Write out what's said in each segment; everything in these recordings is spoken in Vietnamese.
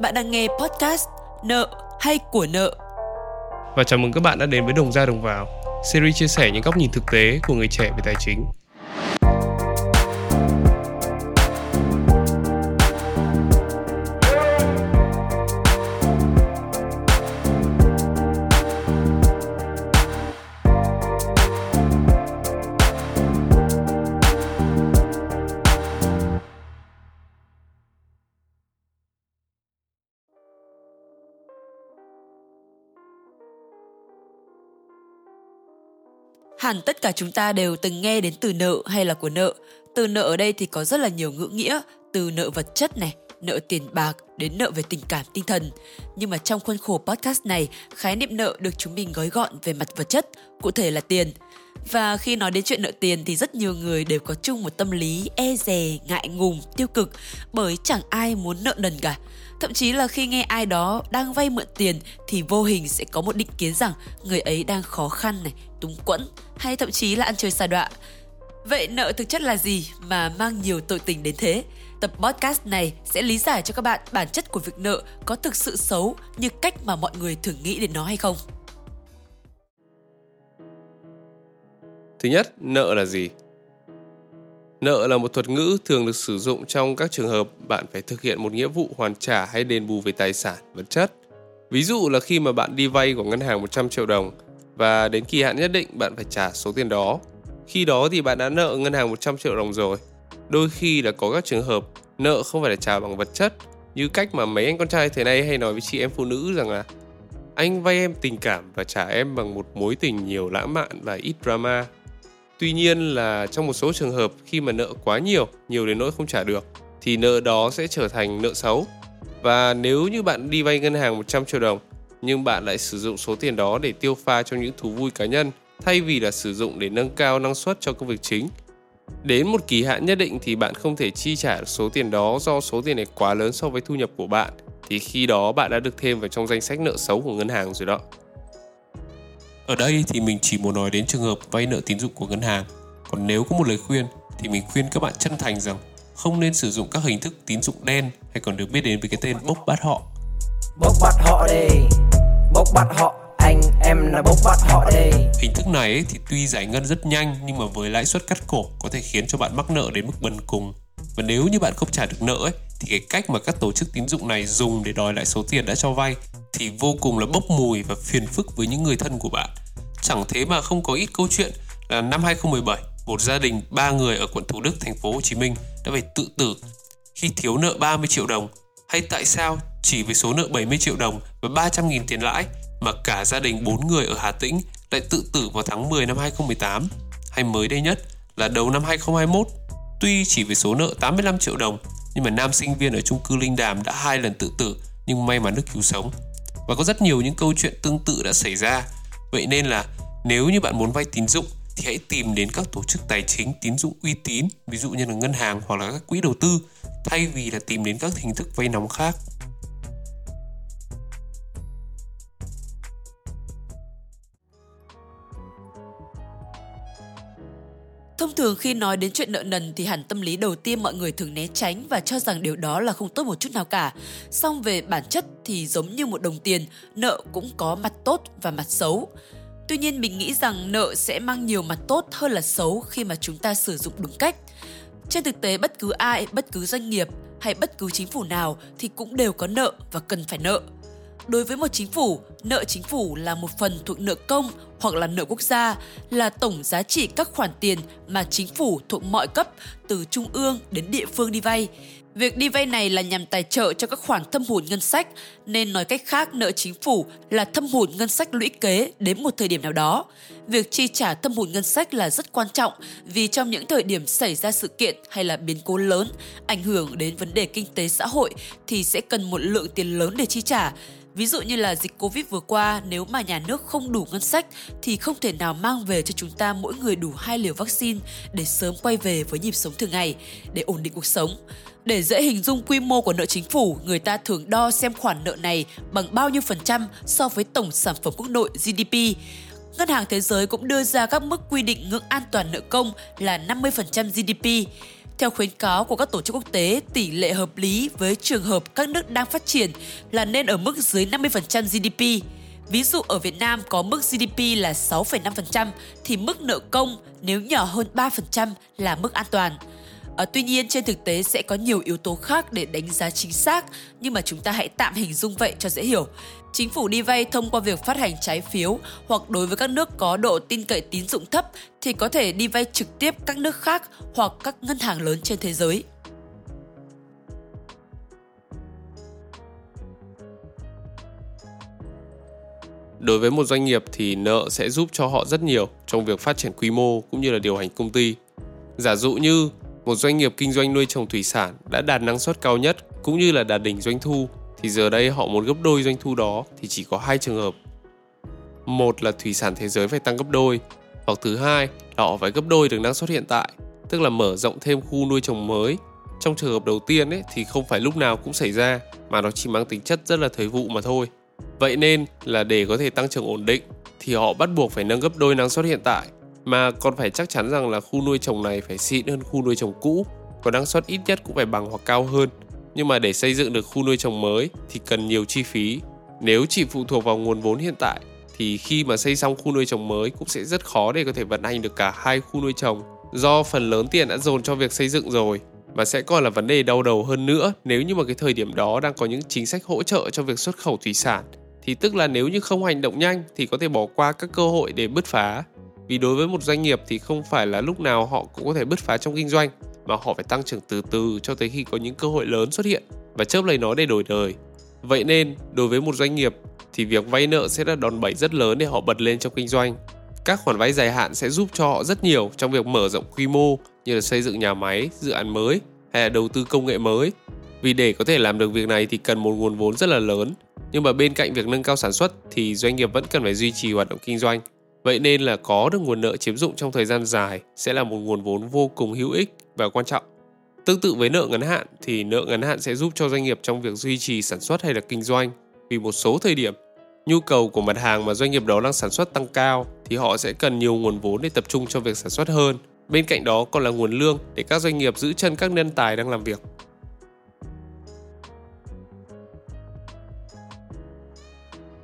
Bạn đang nghe podcast Nợ hay của nợ. Và chào mừng các bạn đã đến với Đồng ra Đồng vào, series chia sẻ những góc nhìn thực tế của người trẻ về tài chính. Hẳn tất cả chúng ta đều từng nghe đến từ nợ hay là của nợ. Từ nợ ở đây thì có rất là nhiều ngữ nghĩa, từ nợ vật chất này, nợ tiền bạc đến nợ về tình cảm tinh thần. Nhưng mà trong khuôn khổ podcast này, khái niệm nợ được chúng mình gói gọn về mặt vật chất, cụ thể là tiền. Và khi nói đến chuyện nợ tiền thì rất nhiều người đều có chung một tâm lý e dè, ngại ngùng, tiêu cực bởi chẳng ai muốn nợ nần cả. Thậm chí là khi nghe ai đó đang vay mượn tiền thì vô hình sẽ có một định kiến rằng người ấy đang khó khăn này, túng quẫn hay thậm chí là ăn chơi xa đọa. Vậy nợ thực chất là gì mà mang nhiều tội tình đến thế? Tập podcast này sẽ lý giải cho các bạn bản chất của việc nợ có thực sự xấu như cách mà mọi người thường nghĩ đến nó hay không. Thứ nhất, nợ là gì? Nợ là một thuật ngữ thường được sử dụng trong các trường hợp bạn phải thực hiện một nghĩa vụ hoàn trả hay đền bù về tài sản, vật chất. Ví dụ là khi mà bạn đi vay của ngân hàng 100 triệu đồng và đến kỳ hạn nhất định bạn phải trả số tiền đó. Khi đó thì bạn đã nợ ngân hàng 100 triệu đồng rồi. Đôi khi là có các trường hợp nợ không phải là trả bằng vật chất như cách mà mấy anh con trai thế này hay nói với chị em phụ nữ rằng là anh vay em tình cảm và trả em bằng một mối tình nhiều lãng mạn và ít drama Tuy nhiên là trong một số trường hợp khi mà nợ quá nhiều, nhiều đến nỗi không trả được thì nợ đó sẽ trở thành nợ xấu. Và nếu như bạn đi vay ngân hàng 100 triệu đồng nhưng bạn lại sử dụng số tiền đó để tiêu pha cho những thú vui cá nhân thay vì là sử dụng để nâng cao năng suất cho công việc chính. Đến một kỳ hạn nhất định thì bạn không thể chi trả số tiền đó do số tiền này quá lớn so với thu nhập của bạn thì khi đó bạn đã được thêm vào trong danh sách nợ xấu của ngân hàng rồi đó. Ở đây thì mình chỉ muốn nói đến trường hợp vay nợ tín dụng của ngân hàng. Còn nếu có một lời khuyên thì mình khuyên các bạn chân thành rằng không nên sử dụng các hình thức tín dụng đen hay còn được biết đến với cái tên bốc bắt họ. Bốc bắt họ đi, bốc bắt họ, anh em là bốc bắt họ đi. Hình thức này ấy, thì tuy giải ngân rất nhanh nhưng mà với lãi suất cắt cổ có thể khiến cho bạn mắc nợ đến mức bần cùng. Và nếu như bạn không trả được nợ ấy, thì cái cách mà các tổ chức tín dụng này dùng để đòi lại số tiền đã cho vay thì vô cùng là bốc mùi và phiền phức với những người thân của bạn. Chẳng thế mà không có ít câu chuyện là năm 2017, một gia đình ba người ở quận Thủ Đức, thành phố Hồ Chí Minh đã phải tự tử khi thiếu nợ 30 triệu đồng hay tại sao chỉ với số nợ 70 triệu đồng và 300.000 tiền lãi mà cả gia đình 4 người ở Hà Tĩnh lại tự tử vào tháng 10 năm 2018 hay mới đây nhất là đầu năm 2021 tuy chỉ với số nợ 85 triệu đồng, nhưng mà nam sinh viên ở chung cư Linh Đàm đã hai lần tự tử, nhưng may mắn được cứu sống. Và có rất nhiều những câu chuyện tương tự đã xảy ra. Vậy nên là nếu như bạn muốn vay tín dụng thì hãy tìm đến các tổ chức tài chính tín dụng uy tín, ví dụ như là ngân hàng hoặc là các quỹ đầu tư, thay vì là tìm đến các hình thức vay nóng khác. Thông thường khi nói đến chuyện nợ nần thì hẳn tâm lý đầu tiên mọi người thường né tránh và cho rằng điều đó là không tốt một chút nào cả. Song về bản chất thì giống như một đồng tiền, nợ cũng có mặt tốt và mặt xấu. Tuy nhiên mình nghĩ rằng nợ sẽ mang nhiều mặt tốt hơn là xấu khi mà chúng ta sử dụng đúng cách. Trên thực tế bất cứ ai, bất cứ doanh nghiệp hay bất cứ chính phủ nào thì cũng đều có nợ và cần phải nợ. Đối với một chính phủ, nợ chính phủ là một phần thuộc nợ công hoặc là nợ quốc gia, là tổng giá trị các khoản tiền mà chính phủ thuộc mọi cấp từ trung ương đến địa phương đi vay. Việc đi vay này là nhằm tài trợ cho các khoản thâm hụt ngân sách, nên nói cách khác nợ chính phủ là thâm hụt ngân sách lũy kế đến một thời điểm nào đó. Việc chi trả thâm hụt ngân sách là rất quan trọng vì trong những thời điểm xảy ra sự kiện hay là biến cố lớn ảnh hưởng đến vấn đề kinh tế xã hội thì sẽ cần một lượng tiền lớn để chi trả Ví dụ như là dịch Covid vừa qua, nếu mà nhà nước không đủ ngân sách thì không thể nào mang về cho chúng ta mỗi người đủ hai liều vaccine để sớm quay về với nhịp sống thường ngày, để ổn định cuộc sống. Để dễ hình dung quy mô của nợ chính phủ, người ta thường đo xem khoản nợ này bằng bao nhiêu phần trăm so với tổng sản phẩm quốc nội GDP. Ngân hàng Thế giới cũng đưa ra các mức quy định ngưỡng an toàn nợ công là 50% GDP. Theo khuyến cáo của các tổ chức quốc tế, tỷ lệ hợp lý với trường hợp các nước đang phát triển là nên ở mức dưới 50% GDP. Ví dụ ở Việt Nam có mức GDP là 6,5% thì mức nợ công nếu nhỏ hơn 3% là mức an toàn. À, tuy nhiên trên thực tế sẽ có nhiều yếu tố khác để đánh giá chính xác nhưng mà chúng ta hãy tạm hình dung vậy cho dễ hiểu. Chính phủ đi vay thông qua việc phát hành trái phiếu hoặc đối với các nước có độ tin cậy tín dụng thấp thì có thể đi vay trực tiếp các nước khác hoặc các ngân hàng lớn trên thế giới. Đối với một doanh nghiệp thì nợ sẽ giúp cho họ rất nhiều trong việc phát triển quy mô cũng như là điều hành công ty. Giả dụ như một doanh nghiệp kinh doanh nuôi trồng thủy sản đã đạt năng suất cao nhất cũng như là đạt đỉnh doanh thu thì giờ đây họ muốn gấp đôi doanh thu đó thì chỉ có hai trường hợp. Một là thủy sản thế giới phải tăng gấp đôi, hoặc thứ hai là họ phải gấp đôi được năng suất hiện tại, tức là mở rộng thêm khu nuôi trồng mới. Trong trường hợp đầu tiên ấy thì không phải lúc nào cũng xảy ra mà nó chỉ mang tính chất rất là thời vụ mà thôi. Vậy nên là để có thể tăng trưởng ổn định thì họ bắt buộc phải nâng gấp đôi năng suất hiện tại mà còn phải chắc chắn rằng là khu nuôi trồng này phải xịn hơn khu nuôi trồng cũ, có năng suất ít nhất cũng phải bằng hoặc cao hơn. Nhưng mà để xây dựng được khu nuôi trồng mới thì cần nhiều chi phí. Nếu chỉ phụ thuộc vào nguồn vốn hiện tại thì khi mà xây xong khu nuôi trồng mới cũng sẽ rất khó để có thể vận hành được cả hai khu nuôi trồng do phần lớn tiền đã dồn cho việc xây dựng rồi và sẽ còn là vấn đề đau đầu hơn nữa nếu như mà cái thời điểm đó đang có những chính sách hỗ trợ cho việc xuất khẩu thủy sản thì tức là nếu như không hành động nhanh thì có thể bỏ qua các cơ hội để bứt phá vì đối với một doanh nghiệp thì không phải là lúc nào họ cũng có thể bứt phá trong kinh doanh mà họ phải tăng trưởng từ từ cho tới khi có những cơ hội lớn xuất hiện và chớp lấy nó để đổi đời. Vậy nên, đối với một doanh nghiệp thì việc vay nợ sẽ là đòn bẩy rất lớn để họ bật lên trong kinh doanh. Các khoản vay dài hạn sẽ giúp cho họ rất nhiều trong việc mở rộng quy mô như là xây dựng nhà máy, dự án mới hay là đầu tư công nghệ mới. Vì để có thể làm được việc này thì cần một nguồn vốn rất là lớn. Nhưng mà bên cạnh việc nâng cao sản xuất thì doanh nghiệp vẫn cần phải duy trì hoạt động kinh doanh Vậy nên là có được nguồn nợ chiếm dụng trong thời gian dài sẽ là một nguồn vốn vô cùng hữu ích và quan trọng. Tương tự với nợ ngắn hạn thì nợ ngắn hạn sẽ giúp cho doanh nghiệp trong việc duy trì sản xuất hay là kinh doanh vì một số thời điểm, nhu cầu của mặt hàng mà doanh nghiệp đó đang sản xuất tăng cao thì họ sẽ cần nhiều nguồn vốn để tập trung cho việc sản xuất hơn. Bên cạnh đó còn là nguồn lương để các doanh nghiệp giữ chân các nhân tài đang làm việc.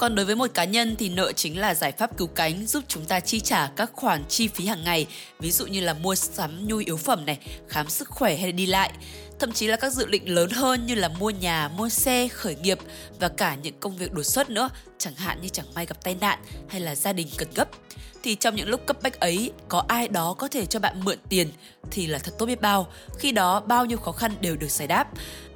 Còn đối với một cá nhân thì nợ chính là giải pháp cứu cánh giúp chúng ta chi trả các khoản chi phí hàng ngày, ví dụ như là mua sắm nhu yếu phẩm này, khám sức khỏe hay đi lại, thậm chí là các dự định lớn hơn như là mua nhà, mua xe, khởi nghiệp và cả những công việc đột xuất nữa, chẳng hạn như chẳng may gặp tai nạn hay là gia đình cần gấp. Thì trong những lúc cấp bách ấy, có ai đó có thể cho bạn mượn tiền thì là thật tốt biết bao. Khi đó bao nhiêu khó khăn đều được giải đáp.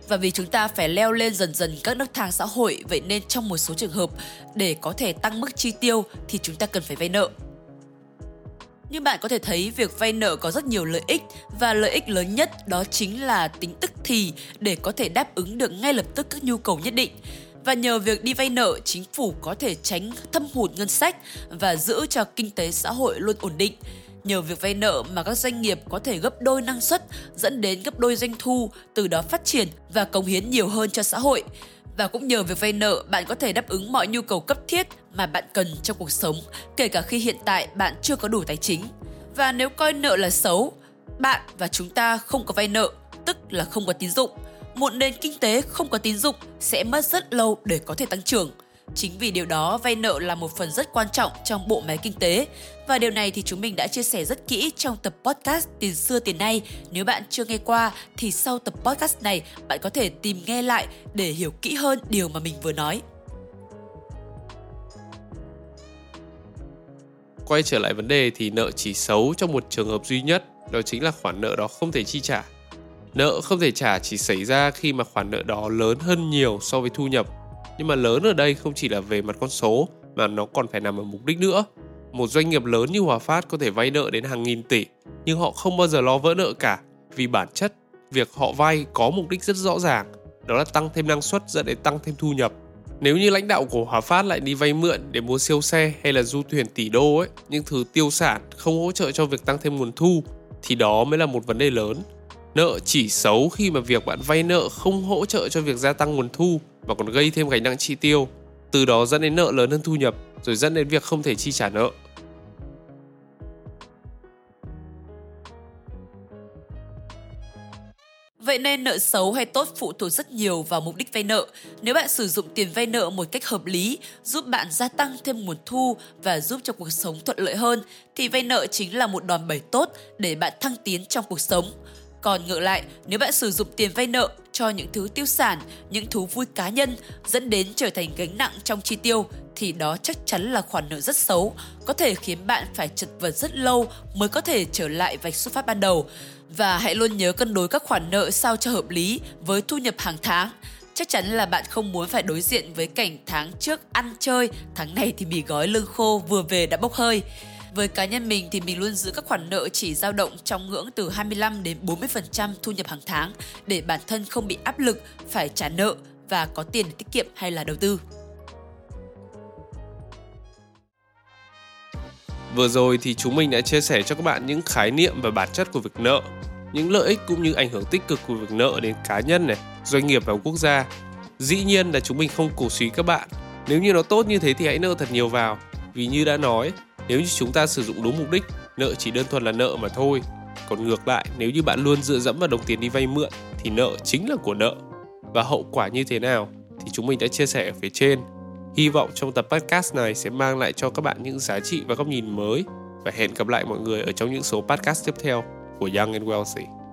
Và vì chúng ta phải leo lên dần dần các nấc thang xã hội, vậy nên trong một số trường hợp, để có thể tăng mức chi tiêu thì chúng ta cần phải vay nợ. Như bạn có thể thấy, việc vay nợ có rất nhiều lợi ích và lợi ích lớn nhất đó chính là tính tức thì để có thể đáp ứng được ngay lập tức các nhu cầu nhất định. Và nhờ việc đi vay nợ, chính phủ có thể tránh thâm hụt ngân sách và giữ cho kinh tế xã hội luôn ổn định. Nhờ việc vay nợ mà các doanh nghiệp có thể gấp đôi năng suất, dẫn đến gấp đôi doanh thu, từ đó phát triển và cống hiến nhiều hơn cho xã hội. Và cũng nhờ việc vay nợ, bạn có thể đáp ứng mọi nhu cầu cấp thiết mà bạn cần trong cuộc sống, kể cả khi hiện tại bạn chưa có đủ tài chính. Và nếu coi nợ là xấu, bạn và chúng ta không có vay nợ, tức là không có tín dụng. Một nền kinh tế không có tín dụng sẽ mất rất lâu để có thể tăng trưởng – Chính vì điều đó, vay nợ là một phần rất quan trọng trong bộ máy kinh tế. Và điều này thì chúng mình đã chia sẻ rất kỹ trong tập podcast Tiền xưa tiền nay. Nếu bạn chưa nghe qua thì sau tập podcast này bạn có thể tìm nghe lại để hiểu kỹ hơn điều mà mình vừa nói. Quay trở lại vấn đề thì nợ chỉ xấu trong một trường hợp duy nhất, đó chính là khoản nợ đó không thể chi trả. Nợ không thể trả chỉ xảy ra khi mà khoản nợ đó lớn hơn nhiều so với thu nhập nhưng mà lớn ở đây không chỉ là về mặt con số mà nó còn phải nằm ở mục đích nữa. Một doanh nghiệp lớn như Hòa Phát có thể vay nợ đến hàng nghìn tỷ, nhưng họ không bao giờ lo vỡ nợ cả, vì bản chất việc họ vay có mục đích rất rõ ràng, đó là tăng thêm năng suất dẫn đến tăng thêm thu nhập. Nếu như lãnh đạo của Hòa Phát lại đi vay mượn để mua siêu xe hay là du thuyền tỷ đô ấy, những thứ tiêu sản không hỗ trợ cho việc tăng thêm nguồn thu thì đó mới là một vấn đề lớn. Nợ chỉ xấu khi mà việc bạn vay nợ không hỗ trợ cho việc gia tăng nguồn thu mà còn gây thêm gánh nặng chi tiêu, từ đó dẫn đến nợ lớn hơn thu nhập, rồi dẫn đến việc không thể chi trả nợ. Vậy nên nợ xấu hay tốt phụ thuộc rất nhiều vào mục đích vay nợ. Nếu bạn sử dụng tiền vay nợ một cách hợp lý, giúp bạn gia tăng thêm nguồn thu và giúp cho cuộc sống thuận lợi hơn, thì vay nợ chính là một đòn bẩy tốt để bạn thăng tiến trong cuộc sống. Còn ngược lại, nếu bạn sử dụng tiền vay nợ cho những thứ tiêu sản, những thú vui cá nhân dẫn đến trở thành gánh nặng trong chi tiêu thì đó chắc chắn là khoản nợ rất xấu, có thể khiến bạn phải chật vật rất lâu mới có thể trở lại vạch xuất phát ban đầu. Và hãy luôn nhớ cân đối các khoản nợ sao cho hợp lý với thu nhập hàng tháng. Chắc chắn là bạn không muốn phải đối diện với cảnh tháng trước ăn chơi, tháng này thì mì gói lương khô vừa về đã bốc hơi. Với cá nhân mình thì mình luôn giữ các khoản nợ chỉ dao động trong ngưỡng từ 25 đến 40% thu nhập hàng tháng để bản thân không bị áp lực phải trả nợ và có tiền tiết kiệm hay là đầu tư. Vừa rồi thì chúng mình đã chia sẻ cho các bạn những khái niệm và bản chất của việc nợ, những lợi ích cũng như ảnh hưởng tích cực của việc nợ đến cá nhân này, doanh nghiệp và quốc gia. Dĩ nhiên là chúng mình không cổ suý các bạn. Nếu như nó tốt như thế thì hãy nợ thật nhiều vào. Vì như đã nói, nếu như chúng ta sử dụng đúng mục đích, nợ chỉ đơn thuần là nợ mà thôi. Còn ngược lại, nếu như bạn luôn dựa dẫm vào đồng tiền đi vay mượn thì nợ chính là của nợ. Và hậu quả như thế nào thì chúng mình đã chia sẻ ở phía trên. Hy vọng trong tập podcast này sẽ mang lại cho các bạn những giá trị và góc nhìn mới và hẹn gặp lại mọi người ở trong những số podcast tiếp theo của Young and Wealthy.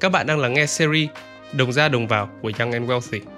Các bạn đang lắng nghe series Đồng ra đồng vào của Young and Wealthy.